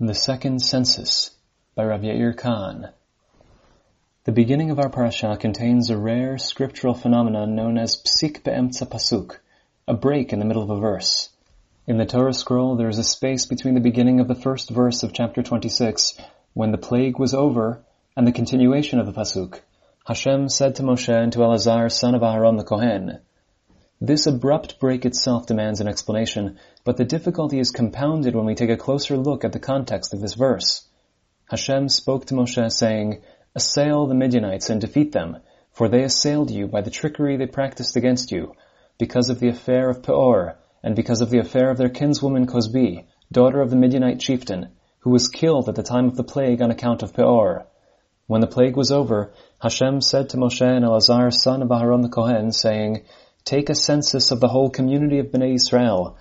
The Second Census by Rav Yair Kahn. The beginning of our parasha contains a rare scriptural phenomenon known as psik be'emtza pasuk, a break in the middle of a verse. In the Torah scroll there is a space between the beginning of the first verse of chapter 26, when the plague was over, and the continuation of the pasuk. Hashem said to Moshe and to Elazar, son of Aaron the Kohen, this abrupt break itself demands an explanation, but the difficulty is compounded when we take a closer look at the context of this verse. Hashem spoke to Moshe saying, Assail the Midianites and defeat them, for they assailed you by the trickery they practiced against you, because of the affair of Peor, and because of the affair of their kinswoman Cozbi, daughter of the Midianite chieftain, who was killed at the time of the plague on account of Peor. When the plague was over, Hashem said to Moshe and Elazar, son of Aharon the Kohen, saying, Take a census of the whole community of Bnei Israel.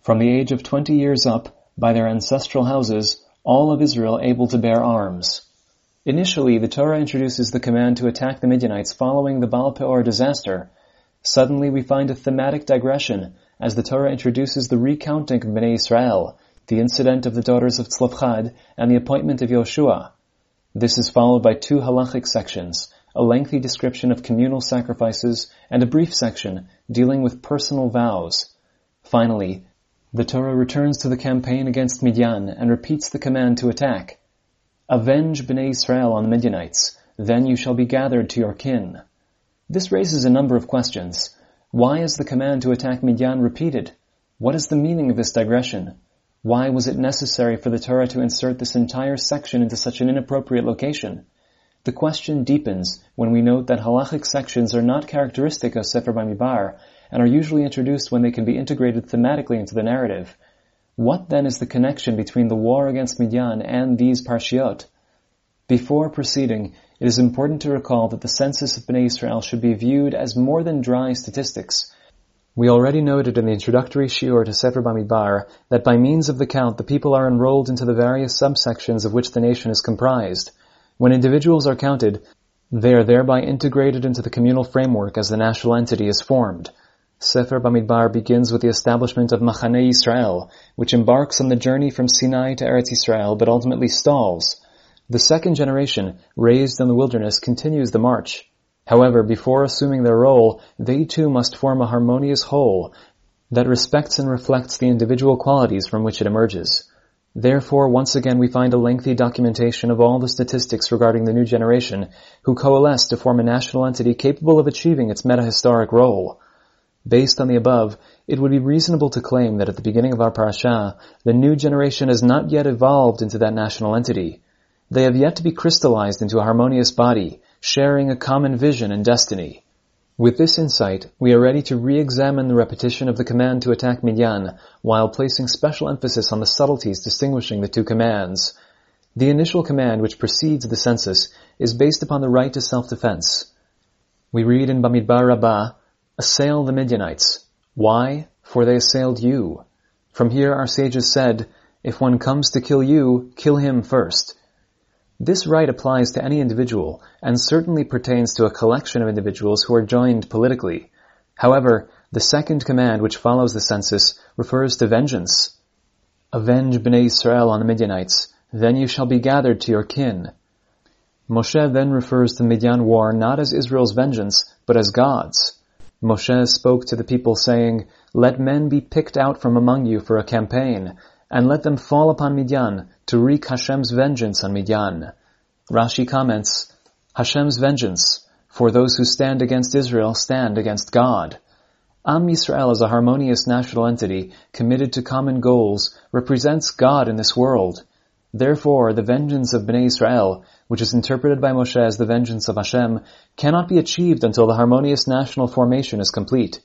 From the age of twenty years up, by their ancestral houses, all of Israel able to bear arms. Initially, the Torah introduces the command to attack the Midianites following the Baal Peor disaster. Suddenly we find a thematic digression as the Torah introduces the recounting of Bnei Israel, the incident of the daughters of Tzlopchad, and the appointment of Yoshua. This is followed by two halachic sections, a lengthy description of communal sacrifices, and a brief section dealing with personal vows. Finally, the Torah returns to the campaign against Midian and repeats the command to attack. Avenge Bnei Israel on the Midianites, then you shall be gathered to your kin. This raises a number of questions. Why is the command to attack Midian repeated? What is the meaning of this digression? Why was it necessary for the Torah to insert this entire section into such an inappropriate location? The question deepens when we note that halachic sections are not characteristic of Sefer Bamidbar and are usually introduced when they can be integrated thematically into the narrative. What then is the connection between the war against Midian and these parshiot? Before proceeding, it is important to recall that the census of Bnei Israel should be viewed as more than dry statistics. We already noted in the introductory shiur to Sefer Bamidbar that by means of the count the people are enrolled into the various subsections of which the nation is comprised. When individuals are counted, they are thereby integrated into the communal framework as the national entity is formed. Sefer Bamidbar begins with the establishment of Machane Israel, which embarks on the journey from Sinai to Eretz Israel, but ultimately stalls. The second generation, raised in the wilderness, continues the march. However, before assuming their role, they too must form a harmonious whole that respects and reflects the individual qualities from which it emerges. Therefore, once again we find a lengthy documentation of all the statistics regarding the new generation, who coalesce to form a national entity capable of achieving its meta-historic role. Based on the above, it would be reasonable to claim that at the beginning of our parasha, the new generation has not yet evolved into that national entity. They have yet to be crystallized into a harmonious body, sharing a common vision and destiny. With this insight, we are ready to re-examine the repetition of the command to attack Midian, while placing special emphasis on the subtleties distinguishing the two commands. The initial command which precedes the census is based upon the right to self-defense. We read in Bamidbar Rabbah, Assail the Midianites. Why? For they assailed you. From here our sages said, If one comes to kill you, kill him first. This right applies to any individual and certainly pertains to a collection of individuals who are joined politically. However, the second command which follows the census refers to vengeance. Avenge Bnei Israel on the Midianites, then you shall be gathered to your kin. Moshe then refers to the Midian war not as Israel's vengeance, but as God's. Moshe spoke to the people saying, Let men be picked out from among you for a campaign, and let them fall upon Midian to wreak Hashem's vengeance on Midian. Rashi comments, Hashem's vengeance, for those who stand against Israel stand against God. Am Yisrael as a harmonious national entity committed to common goals represents God in this world. Therefore, the vengeance of Bnei Israel, which is interpreted by Moshe as the vengeance of Hashem, cannot be achieved until the harmonious national formation is complete.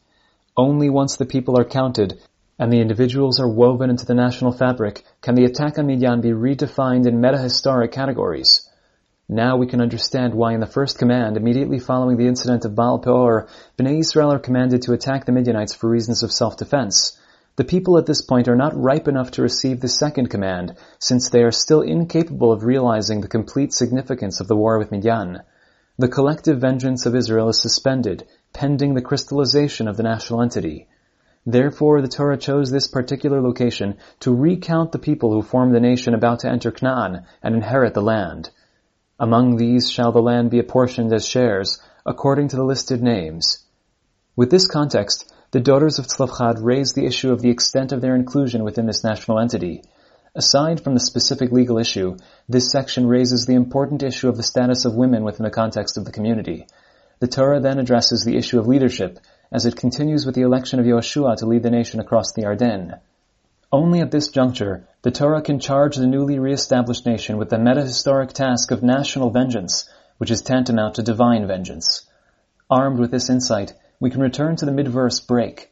Only once the people are counted and the individuals are woven into the national fabric, can the attack on Midian be redefined in meta-historic categories? Now we can understand why in the first command, immediately following the incident of Baal Peor, Bnei Israel are commanded to attack the Midianites for reasons of self-defense. The people at this point are not ripe enough to receive the second command, since they are still incapable of realizing the complete significance of the war with Midian. The collective vengeance of Israel is suspended, pending the crystallization of the national entity. Therefore, the Torah chose this particular location to recount the people who form the nation about to enter Canaan and inherit the land. Among these shall the land be apportioned as shares, according to the listed names. With this context, the daughters of Tzlafchad raise the issue of the extent of their inclusion within this national entity. Aside from the specific legal issue, this section raises the important issue of the status of women within the context of the community. The Torah then addresses the issue of leadership, as it continues with the election of Yoshua to lead the nation across the Yarden. Only at this juncture, the Torah can charge the newly re-established nation with the meta-historic task of national vengeance, which is tantamount to divine vengeance. Armed with this insight, we can return to the mid-verse break.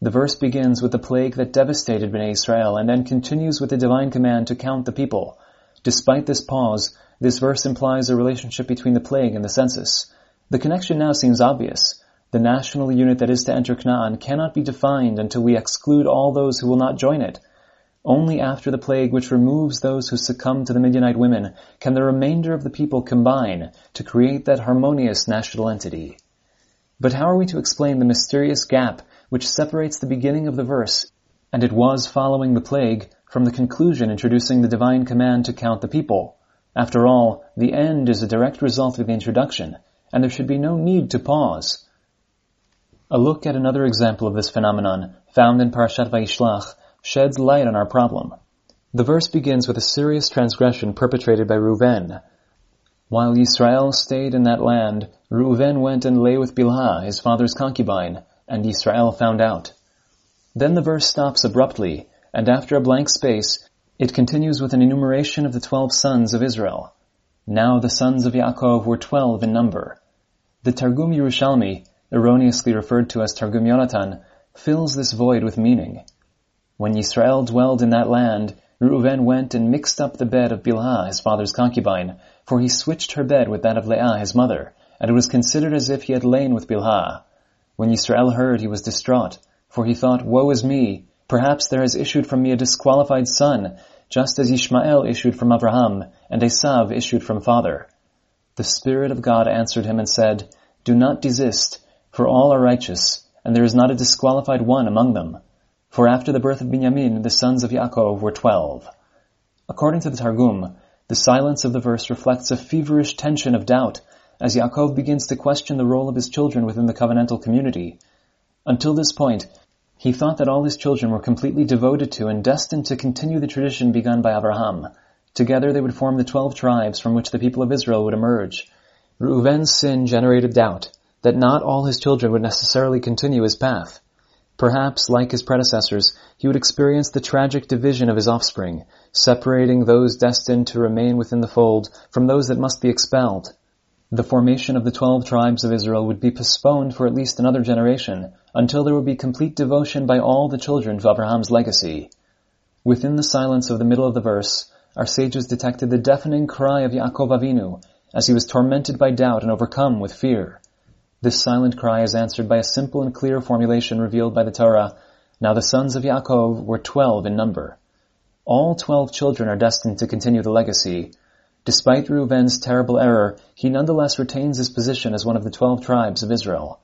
The verse begins with the plague that devastated Bnei Israel and then continues with the divine command to count the people. Despite this pause, this verse implies a relationship between the plague and the census. The connection now seems obvious. The national unit that is to enter Canaan cannot be defined until we exclude all those who will not join it. Only after the plague which removes those who succumb to the Midianite women can the remainder of the people combine to create that harmonious national entity. But how are we to explain the mysterious gap which separates the beginning of the verse, and it was following the plague, from the conclusion introducing the divine command to count the people. After all, the end is a direct result of the introduction, and there should be no need to pause. A look at another example of this phenomenon, found in Parashat Vayishlach, sheds light on our problem. The verse begins with a serious transgression perpetrated by Reuven. While Yisrael stayed in that land, Reuven went and lay with Bilhah, his father's concubine, and Israel found out. Then the verse stops abruptly, and after a blank space, it continues with an enumeration of the twelve sons of Israel. Now the sons of Yaakov were twelve in number. The Targum Yerushalmi, erroneously referred to as Targum Yonatan, fills this void with meaning. When Yisrael dwelled in that land, Reuven went and mixed up the bed of Bilhah, his father's concubine, for he switched her bed with that of Leah, his mother, and it was considered as if he had lain with Bilhah. When Yisrael heard, he was distraught, for he thought, Woe is me! Perhaps there has issued from me a disqualified son, just as Ishmael issued from Abraham, and Esav issued from father. The Spirit of God answered him and said, Do not desist, for all are righteous, and there is not a disqualified one among them. For after the birth of Binyamin, the sons of Yaakov were twelve. According to the Targum, the silence of the verse reflects a feverish tension of doubt as Yaakov begins to question the role of his children within the covenantal community. Until this point, he thought that all his children were completely devoted to and destined to continue the tradition begun by Abraham. Together they would form the twelve tribes from which the people of Israel would emerge. Reuven's sin generated doubt that not all his children would necessarily continue his path. Perhaps, like his predecessors, he would experience the tragic division of his offspring, separating those destined to remain within the fold from those that must be expelled. The formation of the twelve tribes of Israel would be postponed for at least another generation, until there would be complete devotion by all the children to Abraham's legacy. Within the silence of the middle of the verse, our sages detected the deafening cry of Yaakov Avinu, as he was tormented by doubt and overcome with fear. This silent cry is answered by a simple and clear formulation revealed by the Torah. Now the sons of Yaakov were twelve in number. All twelve children are destined to continue the legacy, Despite Reuven's terrible error, he nonetheless retains his position as one of the twelve tribes of Israel.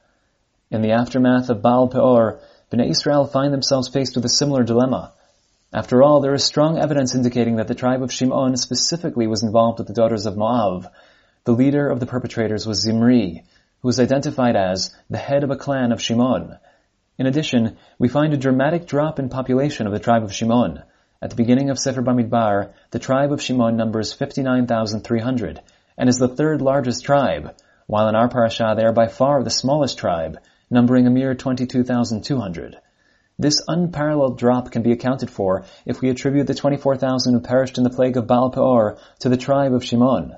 In the aftermath of Baal Peor, Bnei Israel find themselves faced with a similar dilemma. After all, there is strong evidence indicating that the tribe of Shimon specifically was involved with the daughters of Moab. The leader of the perpetrators was Zimri, who was identified as the head of a clan of Shimon. In addition, we find a dramatic drop in population of the tribe of Shimon. At the beginning of Sefer Bamidbar, the tribe of Shimon numbers 59,300 and is the third largest tribe, while in our parasha they are by far the smallest tribe, numbering a mere 22,200. This unparalleled drop can be accounted for if we attribute the 24,000 who perished in the plague of Baal Peor to the tribe of Shimon.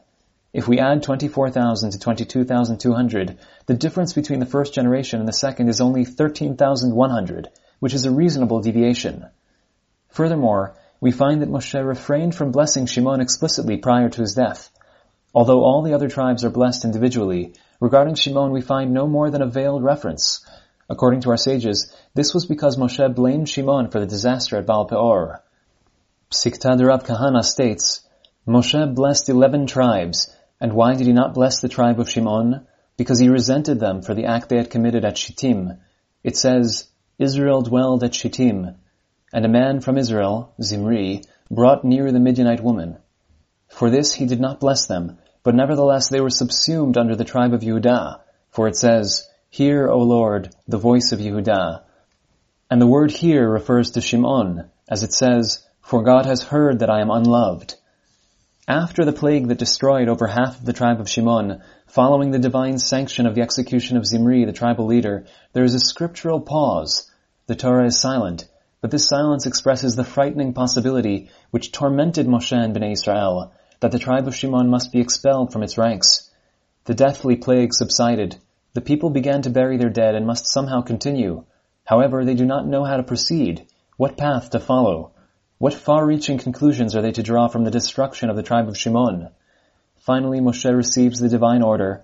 If we add 24,000 to 22,200, the difference between the first generation and the second is only 13,100, which is a reasonable deviation. Furthermore, we find that Moshe refrained from blessing Shimon explicitly prior to his death. Although all the other tribes are blessed individually, regarding Shimon we find no more than a veiled reference. According to our sages, this was because Moshe blamed Shimon for the disaster at Baal Peor. Psikta Kahana states, Moshe blessed eleven tribes, and why did he not bless the tribe of Shimon? Because he resented them for the act they had committed at Shittim. It says, Israel dwelled at Shittim, and a man from Israel, Zimri, brought near the Midianite woman. For this he did not bless them, but nevertheless they were subsumed under the tribe of Yehudah, for it says, Hear, O Lord, the voice of Yehudah. And the word here refers to Shimon, as it says, For God has heard that I am unloved. After the plague that destroyed over half of the tribe of Shimon, following the divine sanction of the execution of Zimri, the tribal leader, there is a scriptural pause. The Torah is silent, but this silence expresses the frightening possibility which tormented Moshe and Bnei Israel, that the tribe of Shimon must be expelled from its ranks. The deathly plague subsided. The people began to bury their dead and must somehow continue. However, they do not know how to proceed, what path to follow. What far-reaching conclusions are they to draw from the destruction of the tribe of Shimon? Finally, Moshe receives the divine order,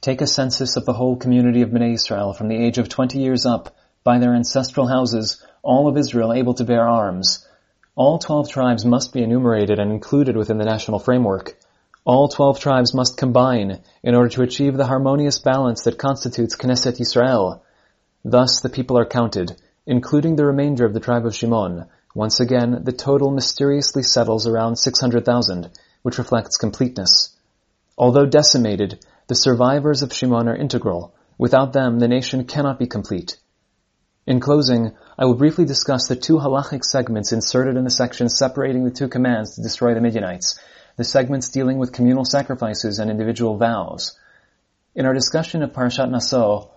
take a census of the whole community of Bnei Israel from the age of 20 years up, by their ancestral houses, all of Israel able to bear arms. All 12 tribes must be enumerated and included within the national framework. All 12 tribes must combine in order to achieve the harmonious balance that constitutes Knesset Yisrael. Thus the people are counted, including the remainder of the tribe of Shimon. Once again, the total mysteriously settles around 600,000, which reflects completeness. Although decimated, the survivors of Shimon are integral. Without them, the nation cannot be complete. In closing, I will briefly discuss the two halachic segments inserted in the section separating the two commands to destroy the Midianites, the segments dealing with communal sacrifices and individual vows. In our discussion of Parashat Naso,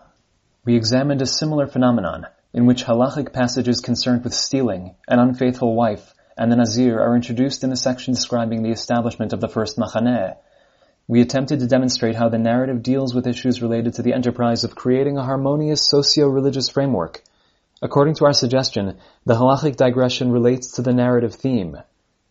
we examined a similar phenomenon, in which halachic passages concerned with stealing, an unfaithful wife, and the Nazir are introduced in the section describing the establishment of the first Machaneh. We attempted to demonstrate how the narrative deals with issues related to the enterprise of creating a harmonious socio-religious framework, According to our suggestion, the halachic digression relates to the narrative theme.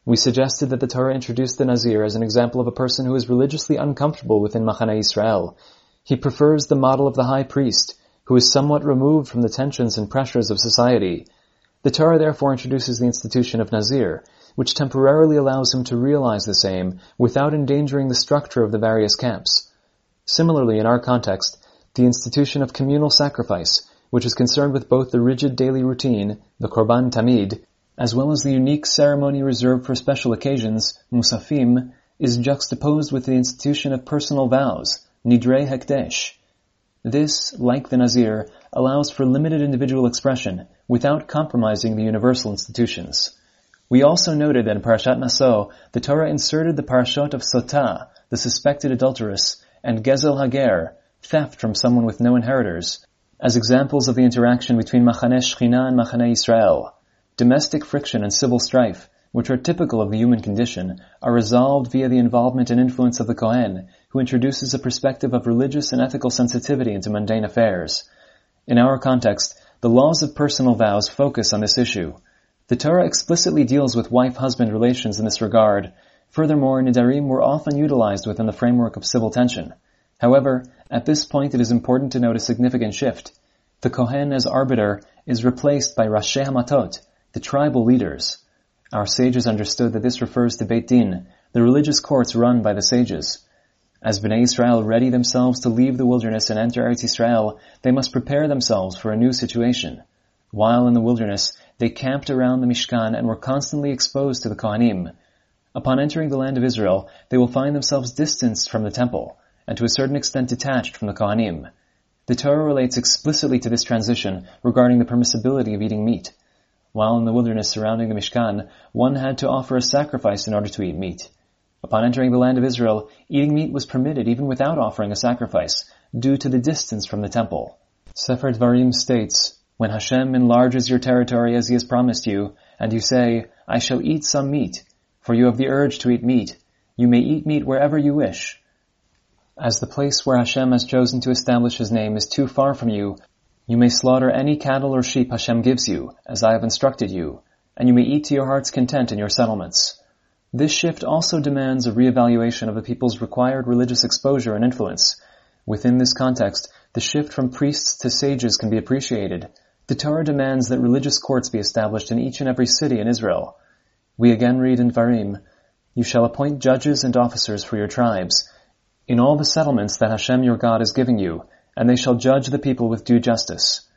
We suggested that the Torah introduced the Nazir as an example of a person who is religiously uncomfortable within Machane Israel. He prefers the model of the high priest, who is somewhat removed from the tensions and pressures of society. The Torah therefore introduces the institution of Nazir, which temporarily allows him to realize the same without endangering the structure of the various camps. Similarly, in our context, the institution of communal sacrifice, which is concerned with both the rigid daily routine, the Korban Tamid, as well as the unique ceremony reserved for special occasions, Musafim, is juxtaposed with the institution of personal vows, Nidrei Hekdesh. This, like the Nazir, allows for limited individual expression without compromising the universal institutions. We also noted that in Parashat Naso, the Torah inserted the parashot of Sotah, the suspected adulteress, and Gezel Hager, theft from someone with no inheritors, as examples of the interaction between Machaneh Shechina and Machaneh Israel. Domestic friction and civil strife, which are typical of the human condition, are resolved via the involvement and influence of the Kohen, who introduces a perspective of religious and ethical sensitivity into mundane affairs. In our context, the laws of personal vows focus on this issue. The Torah explicitly deals with wife-husband relations in this regard. Furthermore, nidarim were often utilized within the framework of civil tension. However, at this point it is important to note a significant shift. The Kohen as arbiter is replaced by Rashei Hamatot, the tribal leaders. Our sages understood that this refers to Beit Din, the religious courts run by the sages. As Bnei Israel ready themselves to leave the wilderness and enter Eretz Israel, they must prepare themselves for a new situation. While in the wilderness, they camped around the Mishkan and were constantly exposed to the Kohanim. Upon entering the land of Israel, they will find themselves distanced from the temple and to a certain extent detached from the Kohanim. The Torah relates explicitly to this transition regarding the permissibility of eating meat. While in the wilderness surrounding the Mishkan, one had to offer a sacrifice in order to eat meat. Upon entering the land of Israel, eating meat was permitted even without offering a sacrifice, due to the distance from the temple. Sefer Dvarim states, When Hashem enlarges your territory as he has promised you, and you say, I shall eat some meat, for you have the urge to eat meat, you may eat meat wherever you wish, as the place where Hashem has chosen to establish His name is too far from you, you may slaughter any cattle or sheep Hashem gives you, as I have instructed you, and you may eat to your heart's content in your settlements. This shift also demands a reevaluation of the people's required religious exposure and influence. Within this context, the shift from priests to sages can be appreciated. The Torah demands that religious courts be established in each and every city in Israel. We again read in Dvarim, You shall appoint judges and officers for your tribes, in all the settlements that Hashem your God is giving you, and they shall judge the people with due justice.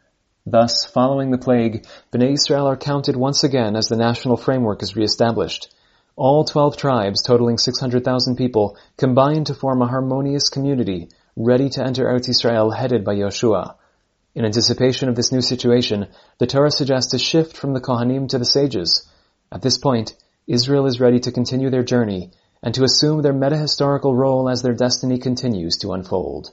Thus, following the plague, Bnei Israel are counted once again as the national framework is reestablished. All 12 tribes, totaling 600,000 people, combine to form a harmonious community, ready to enter Eretz Israel headed by Yoshua. In anticipation of this new situation, the Torah suggests a shift from the Kohanim to the sages. At this point, Israel is ready to continue their journey and to assume their meta-historical role as their destiny continues to unfold.